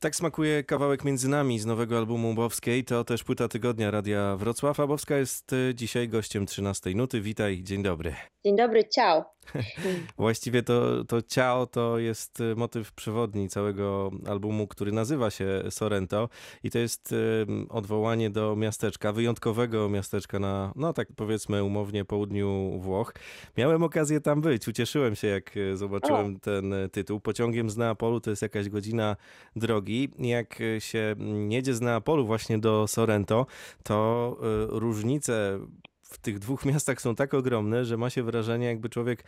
Tak smakuje kawałek między nami z nowego albumu Bowskiej. To też płyta tygodnia Radia Wrocław, a Bowska jest y, dzisiaj gościem 13 nuty. Witaj, dzień dobry. Dzień dobry, ciao. Właściwie to, to ciao to jest y, motyw przewodni całego albumu, który nazywa się Sorrento i to jest y, odwołanie do miasteczka, wyjątkowego miasteczka na, no tak powiedzmy umownie, południu Włoch. Miałem okazję tam być, ucieszyłem się jak zobaczyłem O. ten tytuł. Pociągiem z Neapolu to jest jakaś godzina drogi. Jak y, się jedzie z Neapolu właśnie do Sorrento, to y, różnice w tych dwóch miastach są tak ogromne, że ma się wrażenie, jakby człowiek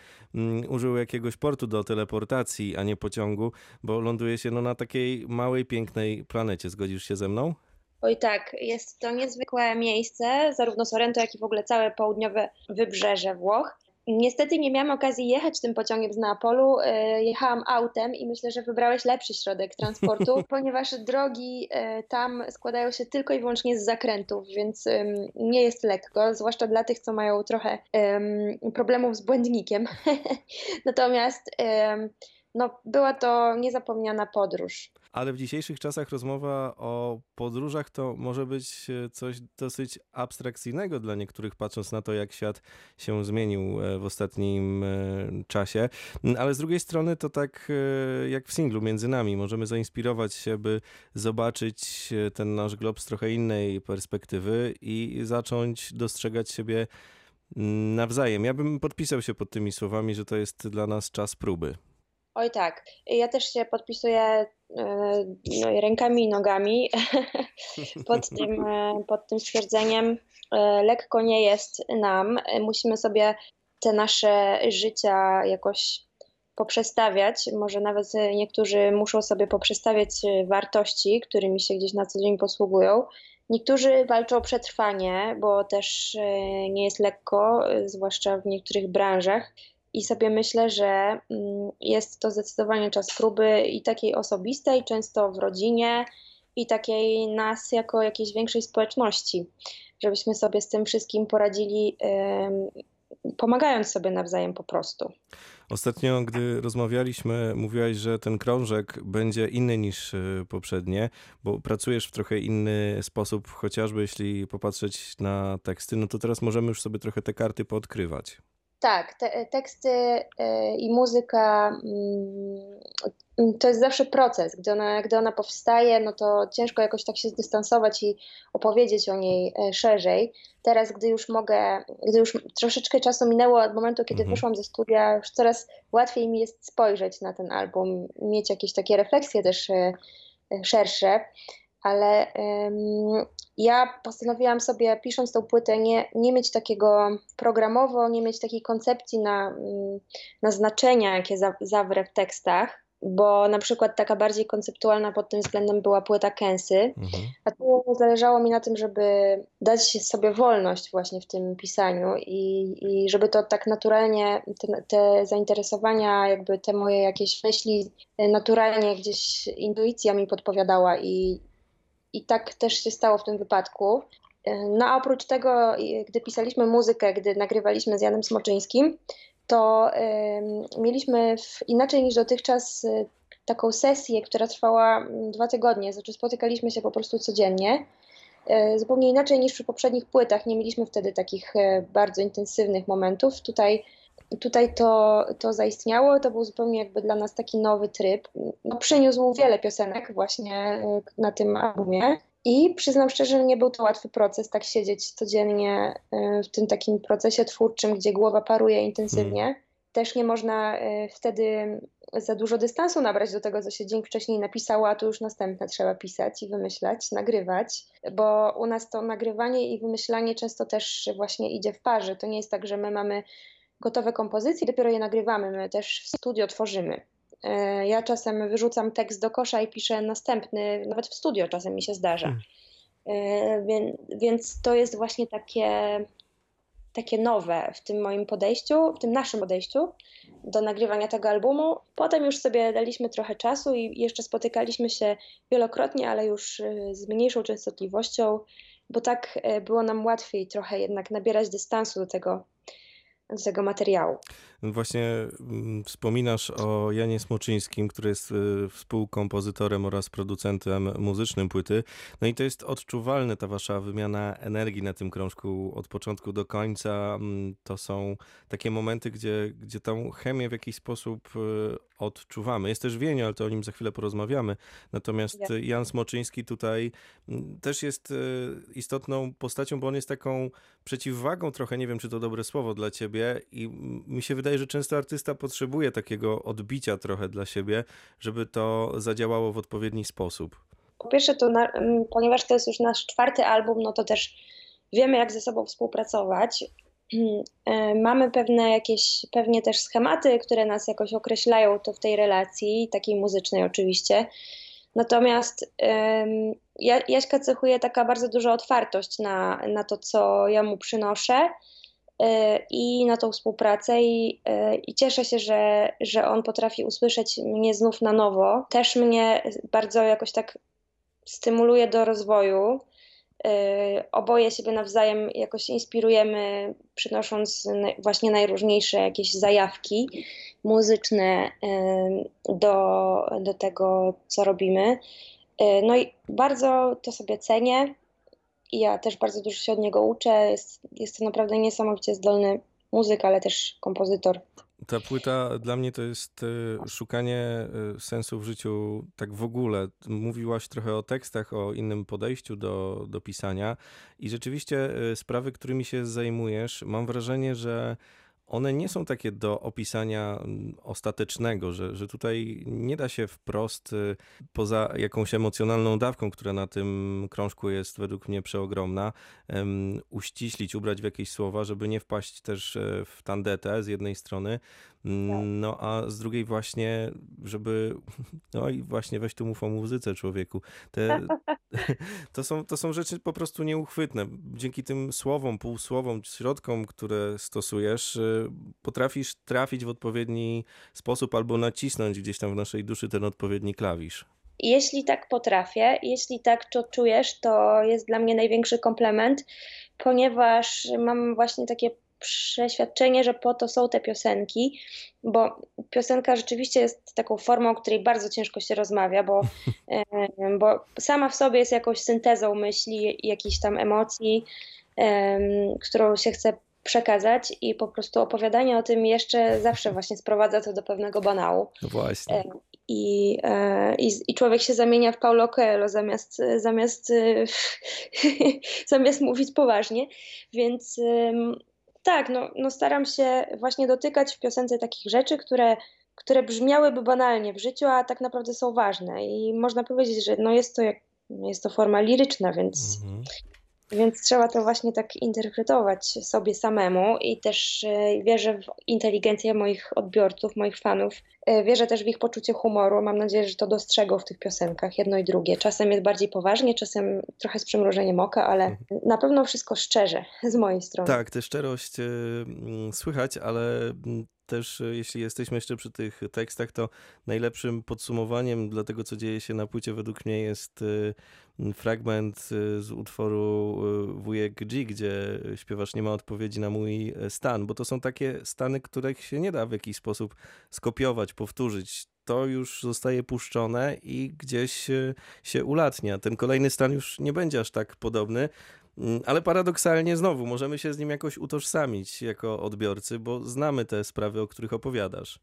użył jakiegoś portu do teleportacji, a nie pociągu, bo ląduje się no, na takiej małej, pięknej planecie. Zgodzisz się ze mną? Oj tak, jest to niezwykłe miejsce, zarówno Sorrento, jak i w ogóle całe południowe wybrzeże Włoch. Niestety nie miałam okazji jechać tym pociągiem z Neapolu. e, Jechałam autem i myślę, że wybrałeś lepszy środek transportu, ponieważ drogi e, tam składają się tylko i wyłącznie z zakrętów, więc nie jest lekko, zwłaszcza dla tych, co mają trochę em, problemów z błędnikiem. Natomiast no, była to niezapomniana podróż. Ale w dzisiejszych czasach rozmowa o podróżach to może być e, coś dosyć abstrakcyjnego dla niektórych, patrząc na to, jak świat się zmienił e, w ostatnim e, czasie. Mm, Ale z drugiej strony to tak jak w singlu między nami. Możemy zainspirować się, by zobaczyć ten nasz glob z trochę innej perspektywy i zacząć dostrzegać siebie mm, nawzajem. Ja bym podpisał się pod tymi słowami, że to jest dla nas czas próby. Oj tak, ja też się podpisuję e, no, rękami i nogami pod tym, e, pod tym stwierdzeniem. E, Lekko nie jest nam. Musimy sobie te nasze życia jakoś poprzestawiać. Może nawet niektórzy muszą sobie poprzestawiać wartości, którymi się gdzieś na co dzień posługują. Niektórzy walczą o przetrwanie, bo też nie jest lekko, zwłaszcza w niektórych branżach. I sobie myślę, że mm, jest to zdecydowanie czas próby i takiej osobistej, często w rodzinie, i takiej nas jako jakiejś większej społeczności, żebyśmy sobie z tym wszystkim poradzili, pomagając sobie nawzajem po prostu. Ostatnio, gdy rozmawialiśmy, mówiłaś, że ten krążek będzie inny niż y, poprzednie, bo pracujesz w trochę inny sposób, chociażby jeśli popatrzeć na teksty, no to teraz możemy już sobie trochę te karty poodkrywać. Tak, te, teksty e, i muzyka mm, to jest zawsze proces. Gdy ona, gdy ona powstaje, no to ciężko jakoś tak się zdystansować i opowiedzieć o niej e, szerzej. Teraz, gdy już mogę, gdy już troszeczkę czasu minęło od momentu, kiedy Mhm. wyszłam ze studia, już coraz łatwiej mi jest spojrzeć na ten album, mieć jakieś takie refleksje też e, szersze, ale ja postanowiłam sobie, pisząc tą płytę, nie, nie mieć takiego programowo, nie mieć takiej koncepcji na, mm, na znaczenia, jakie za, zawrę w tekstach, bo na przykład taka bardziej konceptualna pod tym względem była płyta Kensy, Mhm. a tu zależało mi na tym, żeby dać sobie wolność właśnie w tym pisaniu i, i żeby to tak naturalnie, te, te zainteresowania, jakby te moje jakieś myśli, e, naturalnie gdzieś intuicja mi podpowiadała i, i tak też się stało w tym wypadku. E, No a oprócz tego, gdy pisaliśmy muzykę, gdy nagrywaliśmy z Janem Smoczyńskim, to mieliśmy w, inaczej niż dotychczas e, taką sesję, która trwała dwa tygodnie, znaczy spotykaliśmy się po prostu codziennie. E, Zupełnie inaczej niż przy poprzednich płytach. Nie mieliśmy wtedy takich bardzo intensywnych momentów. Tutaj, tutaj to, to zaistniało. To był zupełnie jakby dla nas taki nowy tryb. No, przyniósł wiele piosenek właśnie e, na tym albumie. I przyznam szczerze, że nie był to łatwy proces, tak siedzieć codziennie e, w tym takim procesie twórczym, gdzie głowa paruje intensywnie. Też nie można e, wtedy za dużo dystansu nabrać do tego, co się dzień wcześniej napisało, a tu już następne trzeba pisać i wymyślać, nagrywać, bo u nas to nagrywanie i wymyślanie często też właśnie idzie w parze. To nie jest tak, że my mamy gotowe kompozycje, dopiero je nagrywamy, my też w studio tworzymy. E, Ja czasem wyrzucam tekst do kosza i piszę następny, nawet w studio czasem mi się zdarza. Hmm. E, Więc, to jest właśnie takie, takie nowe w tym moim podejściu, w tym naszym podejściu do nagrywania tego albumu. Potem już sobie daliśmy trochę czasu i jeszcze spotykaliśmy się wielokrotnie, ale już y, z mniejszą częstotliwością, bo tak było nam łatwiej trochę jednak nabierać dystansu do tego, do tego materiału. Właśnie mm, wspominasz o Janie Smoczyńskim, który jest y, współkompozytorem oraz producentem muzycznym płyty. No i to jest odczuwalne, ta wasza wymiana energii na tym krążku od początku do końca. Mm, to są takie momenty, gdzie, gdzie tą chemię w jakiś sposób y, odczuwamy. Jest też Wienio, ale to o nim za chwilę porozmawiamy. Natomiast Ja. Jan Smoczyński tutaj mm, też jest y, istotną postacią, bo on jest taką przeciwwagą trochę, nie wiem czy to dobre słowo dla ciebie i mi się wydaje, że często artysta potrzebuje takiego odbicia trochę dla siebie, żeby to zadziałało w odpowiedni sposób. Po pierwsze, to na, m, ponieważ to jest już nasz czwarty album, no to też wiemy, jak ze sobą współpracować. E, Mamy pewne jakieś, pewnie też schematy, które nas jakoś określają to w tej relacji, takiej muzycznej oczywiście. Natomiast em, Ja- Jaśka cechuje taka bardzo duża otwartość na, na to, co ja mu przynoszę i na tą współpracę i, e, i cieszę się, że, że on potrafi usłyszeć mnie znów na nowo. Też mnie bardzo jakoś tak stymuluje do rozwoju. Y, Oboje siebie nawzajem jakoś inspirujemy, przynosząc właśnie najróżniejsze jakieś zajawki muzyczne do, do tego, co robimy. No i bardzo to sobie cenię i ja też bardzo dużo się od niego uczę. Jest, jest to naprawdę niesamowicie zdolny muzyk, ale też kompozytor. Ta płyta dla mnie to jest y, szukanie y, sensu w życiu tak w ogóle. Mówiłaś trochę o tekstach, o innym podejściu do, do pisania i rzeczywiście y, sprawy, którymi się zajmujesz, mam wrażenie, że one nie są takie do opisania mm, ostatecznego, że, że tutaj nie da się wprost, y, poza jakąś emocjonalną dawką, która na tym krążku jest według mnie przeogromna, em, uściślić, ubrać w jakieś słowa, żeby nie wpaść też e, w tandetę z jednej strony, no a z drugiej właśnie, żeby, no i właśnie weź tu mów o muzyce człowieku. Te, to, są, to są rzeczy po prostu nieuchwytne. Dzięki tym słowom, półsłowom, środkom, które stosujesz, y, potrafisz trafić w odpowiedni sposób albo nacisnąć gdzieś tam w naszej duszy ten odpowiedni klawisz. Jeśli tak potrafię, jeśli tak to czujesz, to jest dla mnie największy komplement, ponieważ mam właśnie takie przeświadczenie, że po to są te piosenki, bo piosenka rzeczywiście jest taką formą, o której bardzo ciężko się rozmawia, bo, bo sama w sobie jest jakąś syntezą myśli, jakichś tam emocji, em, którą się chce przekazać i po prostu opowiadanie o tym jeszcze zawsze właśnie sprowadza to do pewnego banału. No właśnie. I, e, i, I człowiek się zamienia w Paulo Coelho zamiast, zamiast, zamiast mówić poważnie. Więc tak, no, no staram się właśnie dotykać w piosence takich rzeczy, które, które brzmiałyby banalnie w życiu, a tak naprawdę są ważne. I można powiedzieć, że no jest to, jak, jest to forma liryczna, więc, Mhm. więc trzeba to właśnie tak interpretować sobie samemu i też e, wierzę w inteligencję moich odbiorców, moich fanów. E, Wierzę też w ich poczucie humoru. Mam nadzieję, że to dostrzegą w tych piosenkach, jedno i drugie. Czasem jest bardziej poważnie, czasem trochę z przymrużeniem oka, ale na pewno wszystko szczerze z mojej strony. Tak, tę szczerość e, mm, słychać, ale mm, też e, jeśli jesteśmy jeszcze przy tych tekstach, to najlepszym podsumowaniem dla tego, co dzieje się na płycie według mnie jest fragment z utworu Wujek G, gdzie śpiewasz Nie ma odpowiedzi na mój stan, bo to są takie stany, których się nie da w jakiś sposób skopiować, powtórzyć. To już zostaje puszczone i gdzieś e, się ulatnia. Ten kolejny stan już nie będzie aż tak podobny. Mm, Ale paradoksalnie znowu możemy się z nim jakoś utożsamić jako odbiorcy, bo znamy te sprawy, o których opowiadasz.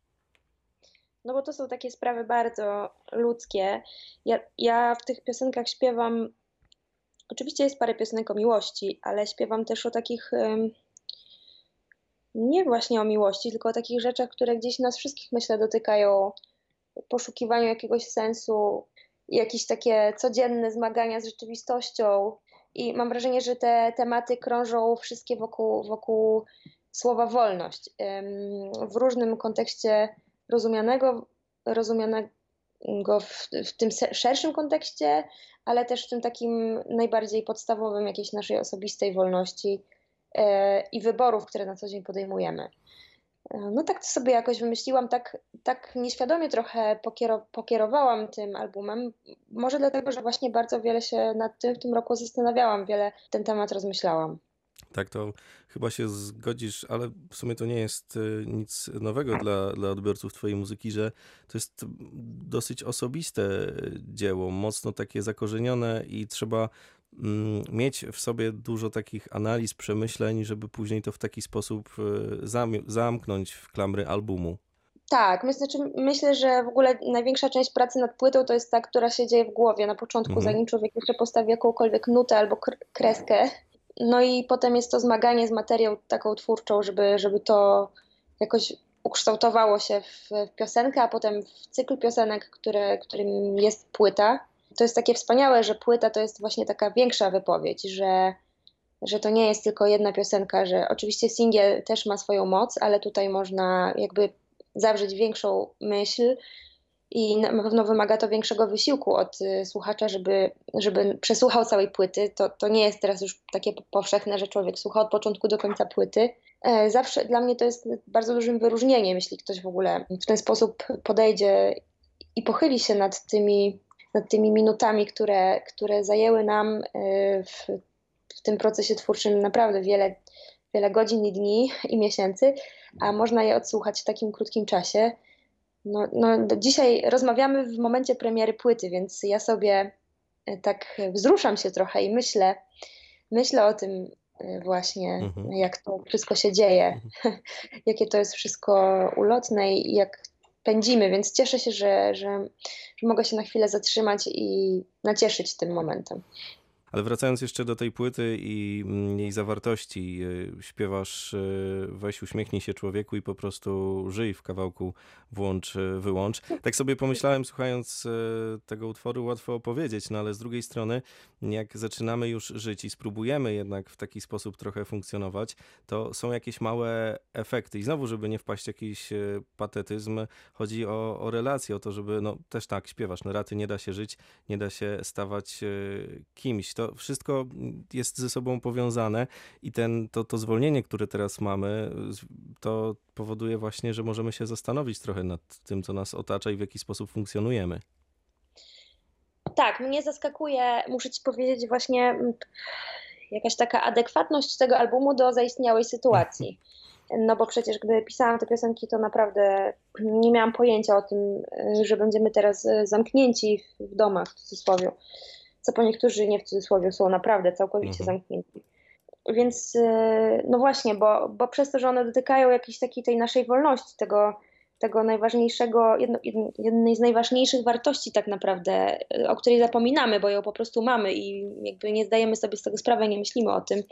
No bo to są takie sprawy bardzo ludzkie. Ja, ja w tych piosenkach śpiewam. Oczywiście jest parę piosenek o miłości, ale śpiewam też o takich. Nie właśnie o miłości, tylko o takich rzeczach, które gdzieś nas wszystkich, myślę, dotykają. Poszukiwaniu jakiegoś sensu, jakieś takie codzienne zmagania z rzeczywistością. I mam wrażenie, że te tematy krążą wszystkie wokół, wokół słowa wolność. W różnym kontekście rozumianego, rozumianego w, w tym szerszym kontekście, ale też w tym takim najbardziej podstawowym jakiejś naszej osobistej wolności i wyborów, które na co dzień podejmujemy. E, No tak to sobie jakoś wymyśliłam, tak, tak nieświadomie trochę pokiero, pokierowałam tym albumem. Może dlatego, że właśnie bardzo wiele się nad tym w tym roku zastanawiałam, wiele ten temat rozmyślałam. Tak, to chyba się zgodzisz, ale w sumie to nie jest y, nic nowego dla, dla odbiorców Twojej muzyki, że to jest dosyć osobiste dzieło, mocno takie zakorzenione i trzeba mieć w sobie dużo takich analiz, przemyśleń, żeby później to w taki sposób y, zamknąć w klamry albumu. Tak, my, znaczy, myślę, że w ogóle największa część pracy nad płytą to jest ta, która się dzieje w głowie na początku, mhm. zanim człowiek jeszcze postawi jakąkolwiek nutę albo kreskę. No i potem jest to zmaganie z materią taką twórczą, żeby, żeby to jakoś ukształtowało się w, w piosenkę, a potem w cykl piosenek, które, którym jest płyta. To jest takie wspaniałe, że płyta to jest właśnie taka większa wypowiedź, że, że to nie jest tylko jedna piosenka, że oczywiście singiel też ma swoją moc, ale tutaj można jakby zawrzeć większą myśl i na pewno wymaga to większego wysiłku od y, słuchacza, żeby, żeby przesłuchał całej płyty. To, to nie jest teraz już takie powszechne, że człowiek słucha od początku do końca płyty. E, zawsze dla mnie to jest bardzo dużym wyróżnieniem, jeśli ktoś w ogóle w ten sposób podejdzie i pochyli się nad tymi, nad tymi minutami, które, które zajęły nam y, w, w tym procesie twórczym naprawdę wiele, wiele godzin i dni i miesięcy, a można je odsłuchać w takim krótkim czasie. No, no, dzisiaj rozmawiamy w momencie premiery płyty, więc ja sobie e, tak wzruszam się trochę i myślę, myślę o tym e, właśnie, mhm. jak to wszystko się dzieje, mhm. jakie to jest wszystko ulotne i jak pędzimy, więc cieszę się, że, że, że mogę się na chwilę zatrzymać i nacieszyć tym momentem. Ale wracając jeszcze do tej płyty i mm, jej zawartości, y, śpiewasz y, weź uśmiechnij się człowieku i po prostu żyj w kawałku włącz, y, wyłącz. Tak sobie pomyślałem, słuchając tego utworu, łatwo opowiedzieć, no ale z drugiej strony, jak zaczynamy już żyć i spróbujemy jednak w taki sposób trochę funkcjonować, to są jakieś małe efekty. I znowu, żeby nie wpaść w jakiś patetyzm, chodzi o, o relacje, o to, żeby, no też tak, śpiewasz, no raty nie da się żyć, nie da się stawać kimś to wszystko jest ze sobą powiązane i ten, to, to zwolnienie, które teraz mamy, to powoduje właśnie, że możemy się zastanowić trochę nad tym, co nas otacza i w jaki sposób funkcjonujemy. Tak, mnie zaskakuje, muszę ci powiedzieć, właśnie jakaś taka adekwatność tego albumu do zaistniałej sytuacji. No bo przecież gdy pisałam te piosenki, to naprawdę nie miałam pojęcia o tym, że będziemy teraz zamknięci w domach, w cudzysłowie co po niektórzy, nie w cudzysłowie, są naprawdę całkowicie mhm. zamknięci. Więc e, no właśnie, bo, bo przez to, że one dotykają jakiejś takiej tej naszej wolności, tego, tego najważniejszego, jedno, jednej z najważniejszych wartości tak naprawdę, o której zapominamy, bo ją po prostu mamy i jakby nie zdajemy sobie z tego sprawy, nie myślimy o tym,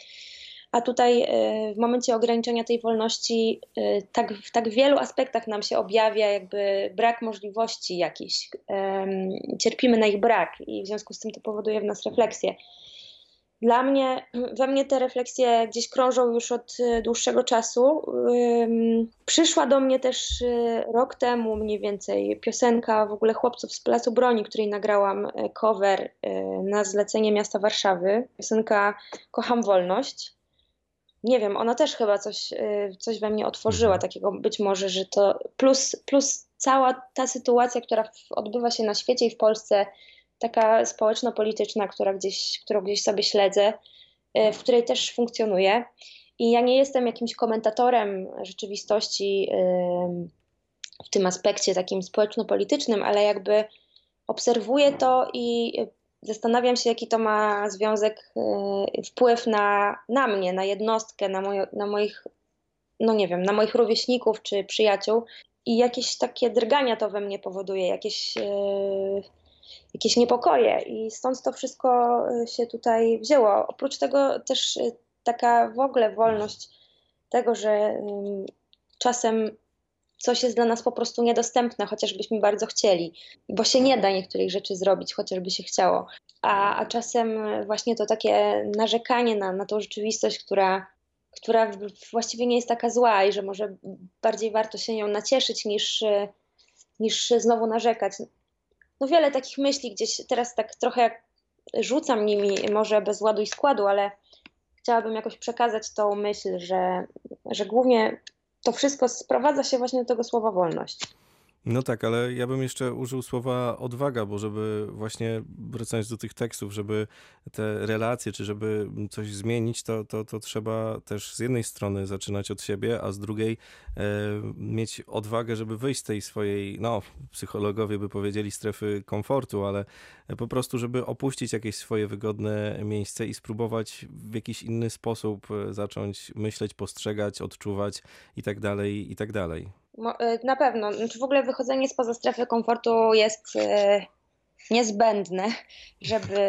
a tutaj e, w momencie ograniczenia tej wolności e, tak, w tak wielu aspektach nam się objawia jakby brak możliwości jakichś. Cierpimy na ich brak i w związku z tym to powoduje w nas refleksję. Dla mnie, we mnie te refleksje gdzieś krążą już od e, dłuższego czasu. Przyszła do mnie też rok temu mniej więcej piosenka w ogóle chłopców z Placu Broni, której nagrałam cover na zlecenie miasta Warszawy. Piosenka Kocham Wolność nie wiem, ona też chyba coś, y, coś we mnie otworzyła, mhm. takiego być może, że to plus, plus cała ta sytuacja, która odbywa się na świecie i w Polsce, taka społeczno-polityczna, która gdzieś, którą gdzieś sobie śledzę, y, w której też funkcjonuję. I ja nie jestem jakimś komentatorem rzeczywistości y, w tym aspekcie takim społeczno-politycznym, ale jakby obserwuję to i zastanawiam się, jaki to ma związek, y, wpływ na, na mnie, na jednostkę, na, moje, na moich, no nie wiem, na moich rówieśników czy przyjaciół. I jakieś takie drgania to we mnie powoduje, jakieś, yy, jakieś niepokoje. I stąd to wszystko y, się tutaj wzięło. Oprócz tego też y, taka w ogóle wolność tego, że czasem coś jest dla nas po prostu niedostępne, chociażbyśmy bardzo chcieli, bo się nie da niektórych rzeczy zrobić, chociażby się chciało. A, a czasem właśnie to takie narzekanie na, na tą rzeczywistość, która, która właściwie nie jest taka zła i że może bardziej warto się nią nacieszyć niż, niż znowu narzekać. No wiele takich myśli gdzieś teraz tak trochę rzucam nimi, może bez ładu i składu, ale chciałabym jakoś przekazać tą myśl, że, że głównie to wszystko sprowadza się właśnie do tego słowa wolność. No tak, ale ja bym jeszcze użył słowa odwaga, bo żeby właśnie wracając do tych tekstów, żeby te relacje, czy żeby coś zmienić, to, to, to trzeba też z jednej strony zaczynać od siebie, a z drugiej e, mieć odwagę, żeby wyjść z tej swojej, no psychologowie by powiedzieli strefy komfortu, ale po prostu, żeby opuścić jakieś swoje wygodne miejsce i spróbować w jakiś inny sposób e, zacząć myśleć, postrzegać, odczuwać i tak dalej, i tak dalej. E, na pewno. Znaczy w ogóle wychodzenie spoza strefy komfortu jest e, niezbędne, żeby,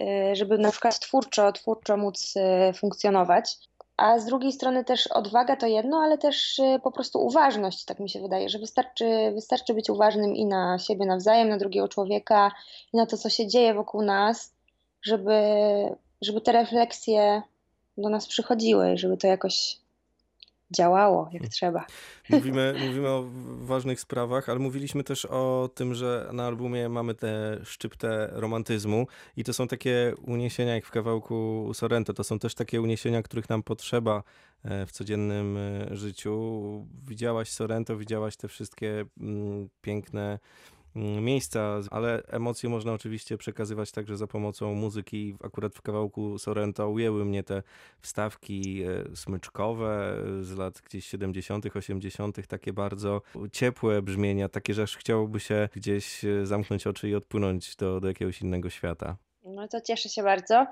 e, żeby na przykład twórczo, twórczo móc funkcjonować. A z drugiej strony też odwaga to jedno, ale też po prostu uważność, tak mi się wydaje, że wystarczy, wystarczy być uważnym i na siebie nawzajem, na drugiego człowieka, i na to, co się dzieje wokół nas, żeby, żeby te refleksje do nas przychodziły, żeby to jakoś działało jak hmm. trzeba. Mówimy, mówimy o ważnych sprawach, ale mówiliśmy też o tym, że na albumie mamy tę szczyptę romantyzmu i to są takie uniesienia jak w kawałku Sorrento, to są też takie uniesienia, których nam potrzeba e, w codziennym e, życiu. Widziałaś Sorrento, widziałaś te wszystkie mm, piękne miejsca, ale emocje można oczywiście przekazywać także za pomocą muzyki. Akurat w kawałku Sorrento ujęły mnie te wstawki e, smyczkowe z lat gdzieś 70., 80., takie bardzo ciepłe brzmienia, takie, że aż chciałoby się gdzieś e, zamknąć oczy i odpłynąć do, do jakiegoś innego świata. No to cieszę się bardzo.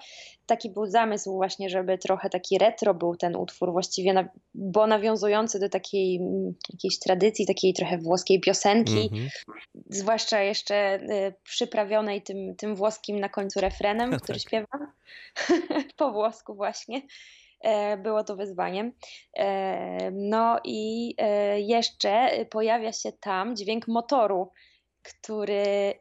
Taki był zamysł właśnie, żeby trochę taki retro był ten utwór właściwie, bo nawiązujący do takiej mm, jakiejś tradycji, takiej trochę włoskiej piosenki, mm -hmm. zwłaszcza jeszcze y, przyprawionej tym, tym włoskim na końcu refrenem, no który tak. śpiewam po włosku właśnie. E, było to wyzwaniem. E, no i e, jeszcze pojawia się tam dźwięk motoru, który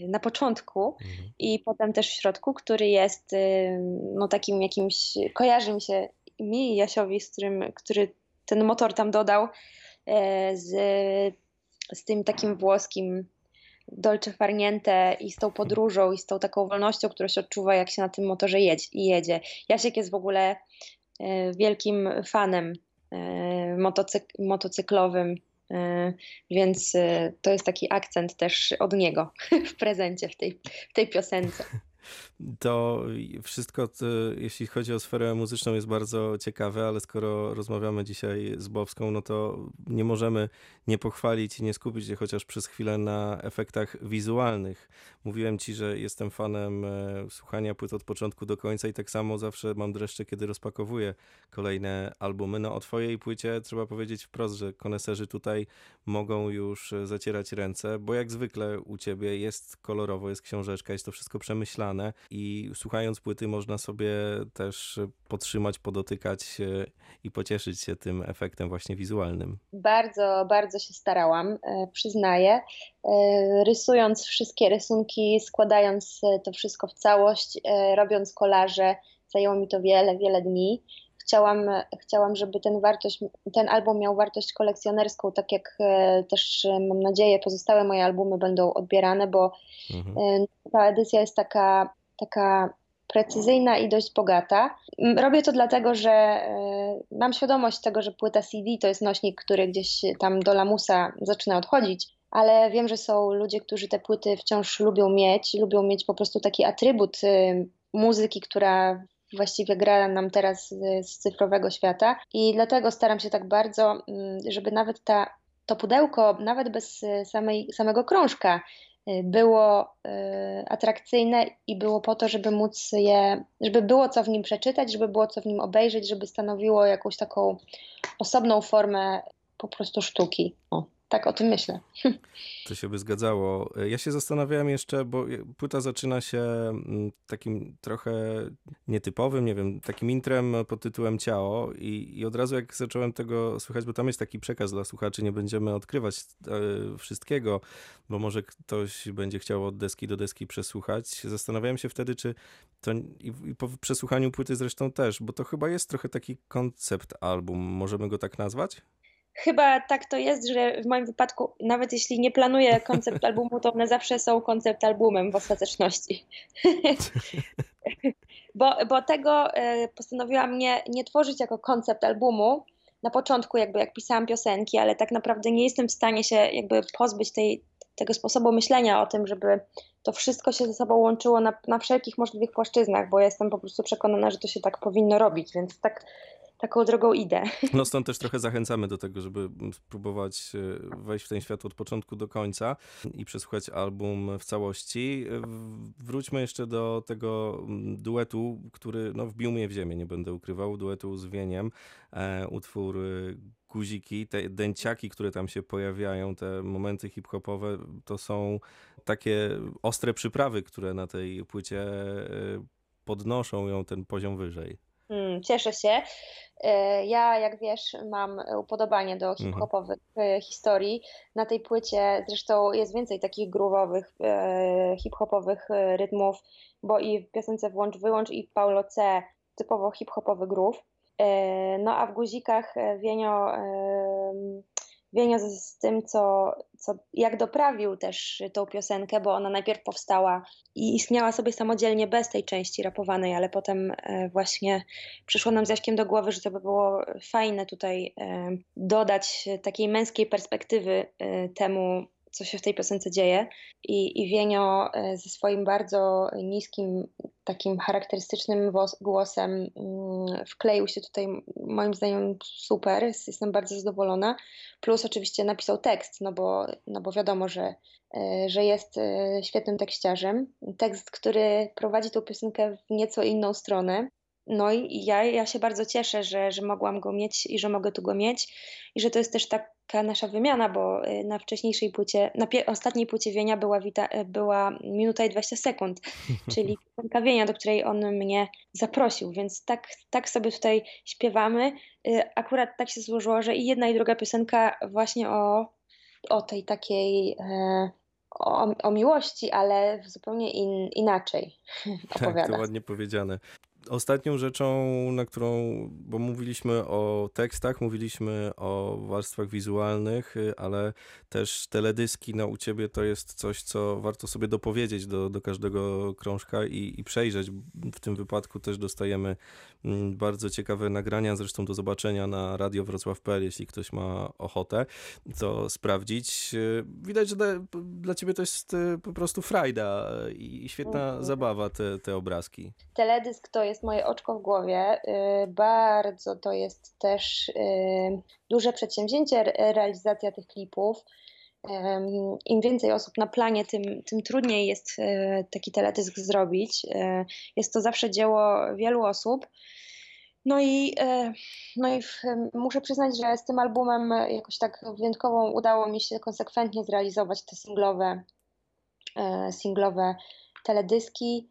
na początku mhm. i potem też w środku, który jest y, no, takim jakimś, kojarzy mi się mi i Jasiowi, z którym, który ten motor tam dodał e, z, z tym takim włoskim dolce farniente i z tą podróżą i z tą taką wolnością, którą się odczuwa, jak się na tym motorze jedzie, jedzie. Jasiek jest w ogóle e, wielkim fanem e, motocyk motocyklowym więc e, to jest taki akcent też od niego w prezencie, w tej, w tej piosence. To wszystko, to, jeśli chodzi o sferę muzyczną, jest bardzo ciekawe, ale skoro rozmawiamy dzisiaj z Bowską, no to nie możemy nie pochwalić i nie skupić się chociaż przez chwilę na efektach wizualnych. Mówiłem ci, że jestem fanem e, słuchania płyt od początku do końca i tak samo zawsze mam dreszcze, kiedy rozpakowuję kolejne albumy. No o twojej płycie trzeba powiedzieć wprost, że koneserzy tutaj mogą już zacierać ręce, bo jak zwykle u ciebie jest kolorowo, jest książeczka, jest to wszystko przemyślane i słuchając płyty można sobie też podtrzymać, podotykać i pocieszyć się tym efektem właśnie wizualnym. Bardzo, bardzo się starałam, e, przyznaję. E, rysując wszystkie rysunki, składając to wszystko w całość, e, robiąc kolaże, zajęło mi to wiele, wiele dni chciałam, chciałam, żeby ten, wartość, ten album miał wartość kolekcjonerską, tak jak też mam nadzieję pozostałe moje albumy będą odbierane, bo mhm. ta edycja jest taka taka precyzyjna i dość bogata. Robię to dlatego, że e, mam świadomość tego, że płyta CD to jest nośnik, który gdzieś tam do lamusa zaczyna odchodzić, ale wiem, że są ludzie, którzy te płyty wciąż lubią mieć, lubią mieć po prostu taki atrybut muzyki, która właściwie gra nam teraz z cyfrowego świata i dlatego staram się tak bardzo, mm, żeby nawet ta, to pudełko, nawet bez y, samej, samego krążka, Y, było y, atrakcyjne i było po to, żeby móc je, żeby było co w nim przeczytać, żeby było co w nim obejrzeć, żeby stanowiło jakąś taką osobną formę po prostu sztuki. O tak o tym myślę. To się by zgadzało. Ja się zastanawiałem jeszcze, bo płyta zaczyna się mm, takim trochę nietypowym, nie wiem, takim intrem pod tytułem Ciało i, i od razu jak zacząłem tego słuchać, bo tam jest taki przekaz dla słuchaczy, nie będziemy odkrywać e, wszystkiego, bo może ktoś będzie chciał od deski do deski przesłuchać. Zastanawiałem się wtedy, czy to i, i po przesłuchaniu płyty zresztą też, bo to chyba jest trochę taki koncept album, możemy go tak nazwać? Chyba tak to jest, że w moim wypadku, nawet jeśli nie planuję koncept albumu, to one zawsze są koncept albumem w ostateczności. bo, bo tego e, postanowiłam nie, nie tworzyć jako koncept albumu, na początku jakby jak pisałam piosenki, ale tak naprawdę nie jestem w stanie się jakby pozbyć tej, tego sposobu myślenia o tym, żeby to wszystko się ze sobą łączyło na, na wszelkich możliwych płaszczyznach, bo jestem po prostu przekonana, że to się tak powinno robić, więc tak taką drogą idę. No stąd też trochę zachęcamy do tego, żeby spróbować e, wejść w ten świat od początku do końca i przesłuchać album w całości. Wróćmy jeszcze do tego mm, duetu, który no, wbił mnie w ziemię, nie będę ukrywał, duetu z Wieniem, e, utwór e, guziki, te dęciaki, które tam się pojawiają, te momenty hip-hopowe, to są takie ostre przyprawy, które na tej płycie podnoszą ją ten poziom wyżej. Hmm, cieszę się. E, ja, jak wiesz, mam upodobanie do mhm. hip-hopowych mhm. historii. Na tej płycie zresztą jest więcej takich groove'owych, e, hip-hopowych rytmów, bo i w piosence Włącz Wyłącz i Paulo C typowo hip-hopowy groove. No a w guzikach Wienio Wienio z tym, co, co, jak doprawił też tą piosenkę, bo ona najpierw powstała i istniała sobie samodzielnie bez tej części rapowanej, ale potem e, właśnie przyszło nam z Jaśkiem do głowy, że to by było fajne tutaj e, dodać takiej męskiej perspektywy e, temu, co się w tej piosence dzieje. I, i Wienio ze swoim bardzo niskim, takim charakterystycznym głosem mm, wkleił się tutaj moim zdaniem super, jestem bardzo zadowolona. Plus oczywiście napisał tekst, no bo, no bo wiadomo, że, e, że jest e, świetnym tekściarzem. Tekst, który prowadzi tą piosenkę w nieco inną stronę. No i ja, ja się bardzo cieszę, że, że mogłam go mieć i że mogę tu go mieć i że to jest też taka nasza wymiana, bo y, na wcześniejszej płycie, na ostatniej płycie Wienia była, y, była minuta i 20 sekund, czyli piosenka Wienia, do której on mnie zaprosił, więc tak, tak sobie tutaj śpiewamy. Y, akurat tak się złożyło, że i jedna i druga piosenka właśnie o, o tej takiej... E, o, o, miłości, ale zupełnie in, inaczej opowiada. Tak, to ładnie powiedziane. Ostatnią rzeczą, na którą, bo mówiliśmy o tekstach, mówiliśmy o warstwach wizualnych, y, ale też teledyski no, u ciebie to jest coś, co warto sobie dopowiedzieć do, do każdego krążka i, i przejrzeć. W tym wypadku też dostajemy mm, bardzo ciekawe nagrania, zresztą do zobaczenia na Radio Wrocław.pl, jeśli ktoś ma ochotę to sprawdzić. Y, widać, że dla ciebie to jest y, po prostu frajda i świetna mhm. zabawa te, te obrazki. Teledysk to jest jest moje oczko w głowie. Y, bardzo to jest też y, duże przedsięwzięcie, realizacja tych klipów. Im więcej osób na planie, tym, tym trudniej jest y, taki teledysk zrobić. Jest to zawsze dzieło wielu osób. No i, no i muszę przyznać, że z tym albumem jakoś tak wyjątkowo udało mi się konsekwentnie zrealizować te singlowe, singlowe teledyski.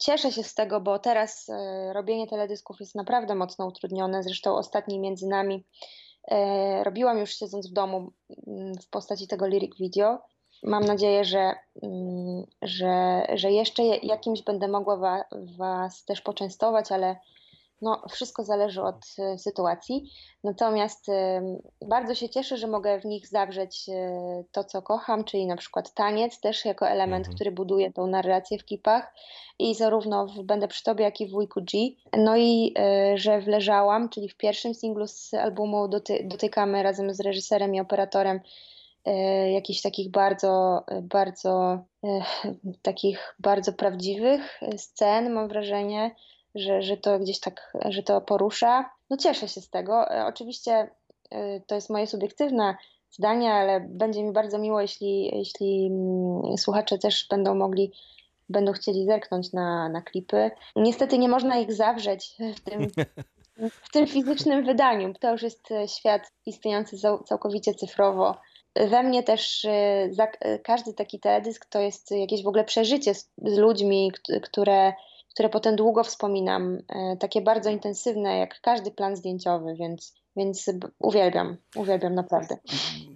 Cieszę się z tego, bo teraz e, robienie teledysków jest naprawdę mocno utrudnione. Zresztą ostatni między nami e, robiłam już siedząc w domu mm, w postaci tego lyric video. Mam nadzieję, że, mm, że, że jeszcze jakimś będę mogła Was też poczęstować, ale no, wszystko zależy od e, sytuacji. Natomiast bardzo się cieszę, że mogę w nich zawrzeć e, to, co kocham, czyli na przykład taniec też jako element, mhm. który buduje tą narrację w klipach i zarówno w Będę przy Tobie, jak i w Wujku G. No i e, że wleżałam, czyli w pierwszym singlu z albumu doty dotykamy razem z reżyserem i operatorem jakichś takich bardzo, bardzo takich bardzo prawdziwych scen, mam wrażenie, że, że to gdzieś tak, że to porusza. No cieszę się z tego. E, oczywiście e, to jest moje subiektywne zdanie, ale będzie mi bardzo miło, jeśli, jeśli mm, słuchacze też będą mogli będą chcieli zerknąć na, na klipy. Niestety nie można ich zawrzeć w tym, w tym fizycznym wydaniu. To już jest e, świat istniejący całkowicie cyfrowo. We mnie też każdy taki teledysk to jest jakieś w ogóle przeżycie z, z ludźmi, które które potem długo wspominam, e, takie bardzo intensywne, jak każdy plan zdjęciowy, więc, więc uwielbiam, uwielbiam naprawdę.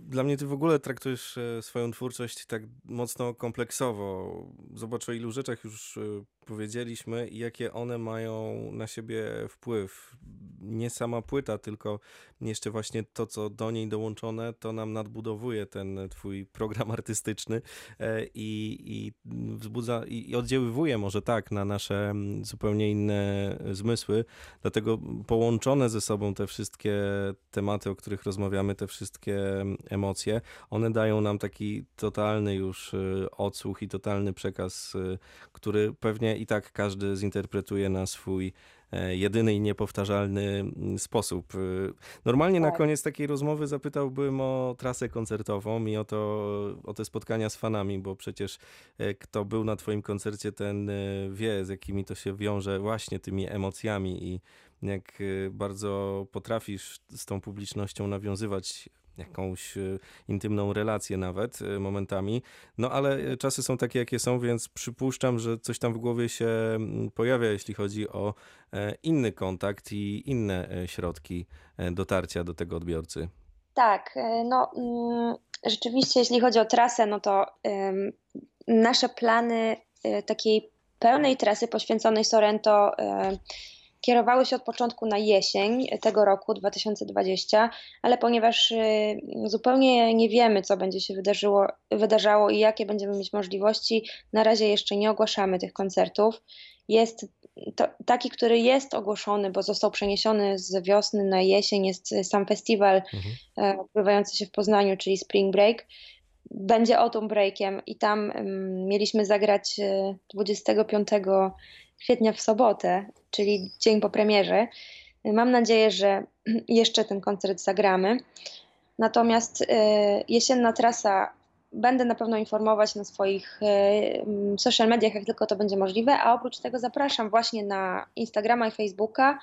Dla mnie ty w ogóle traktujesz e, swoją twórczość tak mocno kompleksowo. Zobacz o ilu rzeczach już e, powiedzieliśmy i jakie one mają na siebie wpływ. nie sama płyta, tylko jeszcze właśnie to, co do niej dołączone, to nam nadbudowuje ten twój program artystyczny e, i, i wzbudza i oddziaływuje może tak na nasze mm, zupełnie inne zmysły. Dlatego połączone ze sobą te wszystkie tematy, o których rozmawiamy, te wszystkie mm, emocje, one dają nam taki totalny już y, odsłuch i totalny przekaz, y, który pewnie i tak każdy zinterpretuje na swój e, jedyny i niepowtarzalny mm, sposób. Y, normalnie na Tak. koniec takiej rozmowy zapytałbym o trasę koncertową i o, to, o te spotkania z fanami, bo przecież e, kto był na twoim koncercie, ten e, wie, z jakimi to się wiąże właśnie tymi emocjami i jak bardzo potrafisz z tą publicznością nawiązywać jakąś e, intymną relację nawet e, momentami. No ale e, czasy są takie, jakie są, więc przypuszczam, że coś tam w głowie się pojawia, jeśli chodzi o inny kontakt i inne środki dotarcia do tego odbiorcy. Tak, no mm, rzeczywiście, jeśli chodzi o trasę, no to nasze plany takiej pełnej trasy poświęconej Sorrento kierowały się od początku na jesień tego roku 2020, ale ponieważ e, zupełnie nie wiemy, co będzie się wydarzyło, wydarzało i jakie będziemy mieć możliwości, na razie jeszcze nie ogłaszamy tych koncertów. Jest to, taki, który jest ogłoszony, bo został przeniesiony z wiosny na jesień, jest sam festiwal Mhm. e, odbywający się w Poznaniu, czyli Spring Break. Będzie Autumn Breakiem i tam em, mieliśmy zagrać e, 25 kwietnia w sobotę, czyli dzień po premierze. Mam nadzieję, że jeszcze ten koncert zagramy. Natomiast e, jesienna trasa będę na pewno informować na swoich e, m, social mediach, jak tylko to będzie możliwe, a oprócz tego zapraszam właśnie na Instagrama i Facebooka,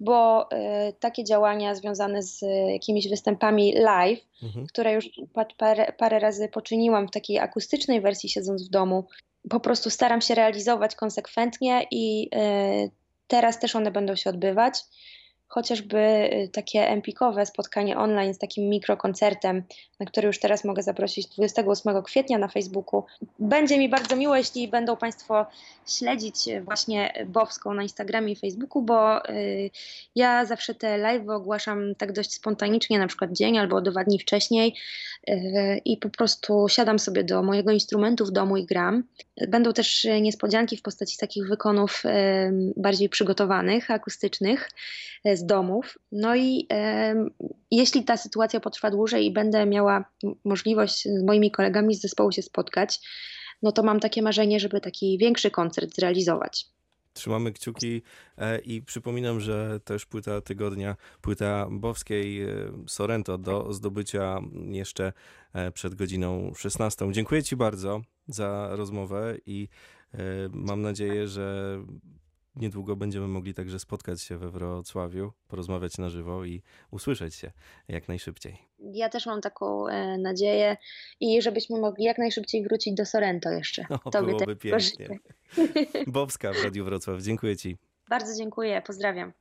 bo e, takie działania związane z jakimiś występami live, Mhm. które już pa- parę, parę razy poczyniłam w takiej akustycznej wersji siedząc w domu, po prostu staram się realizować konsekwentnie i e, teraz też one będą się odbywać. Chociażby e, takie empikowe spotkanie online z takim mikrokoncertem, na który już teraz mogę zaprosić 28 kwietnia na Facebooku. Będzie mi bardzo miło, jeśli będą Państwo śledzić e, właśnie Bowską na Instagramie i Facebooku, bo y, ja zawsze te live ogłaszam tak dość spontanicznie, na przykład dzień albo dwa dni wcześniej y, i po prostu siadam sobie do mojego instrumentu w domu i gram. Będą też y, niespodzianki w postaci takich wykonów y, bardziej przygotowanych, akustycznych y, z domów. No i em, jeśli ta sytuacja potrwa dłużej i będę miała możliwość z moimi kolegami z zespołu się spotkać, no to mam takie marzenie, żeby taki większy koncert zrealizować. Trzymamy kciuki e, i przypominam, że też płyta tygodnia, płyta Bowskiej e, Sorrento do zdobycia jeszcze e, przed godziną 16. Dziękuję Ci bardzo za rozmowę i e, mam nadzieję, że niedługo będziemy mogli także spotkać się we Wrocławiu, porozmawiać na żywo i usłyszeć się jak najszybciej. Ja też mam taką e, nadzieję i żebyśmy mogli jak najszybciej wrócić do Sorrento jeszcze. O, Tobie byłoby pięknie. Bowska w Radiu Wrocław. Dziękuję Ci. Bardzo dziękuję, pozdrawiam.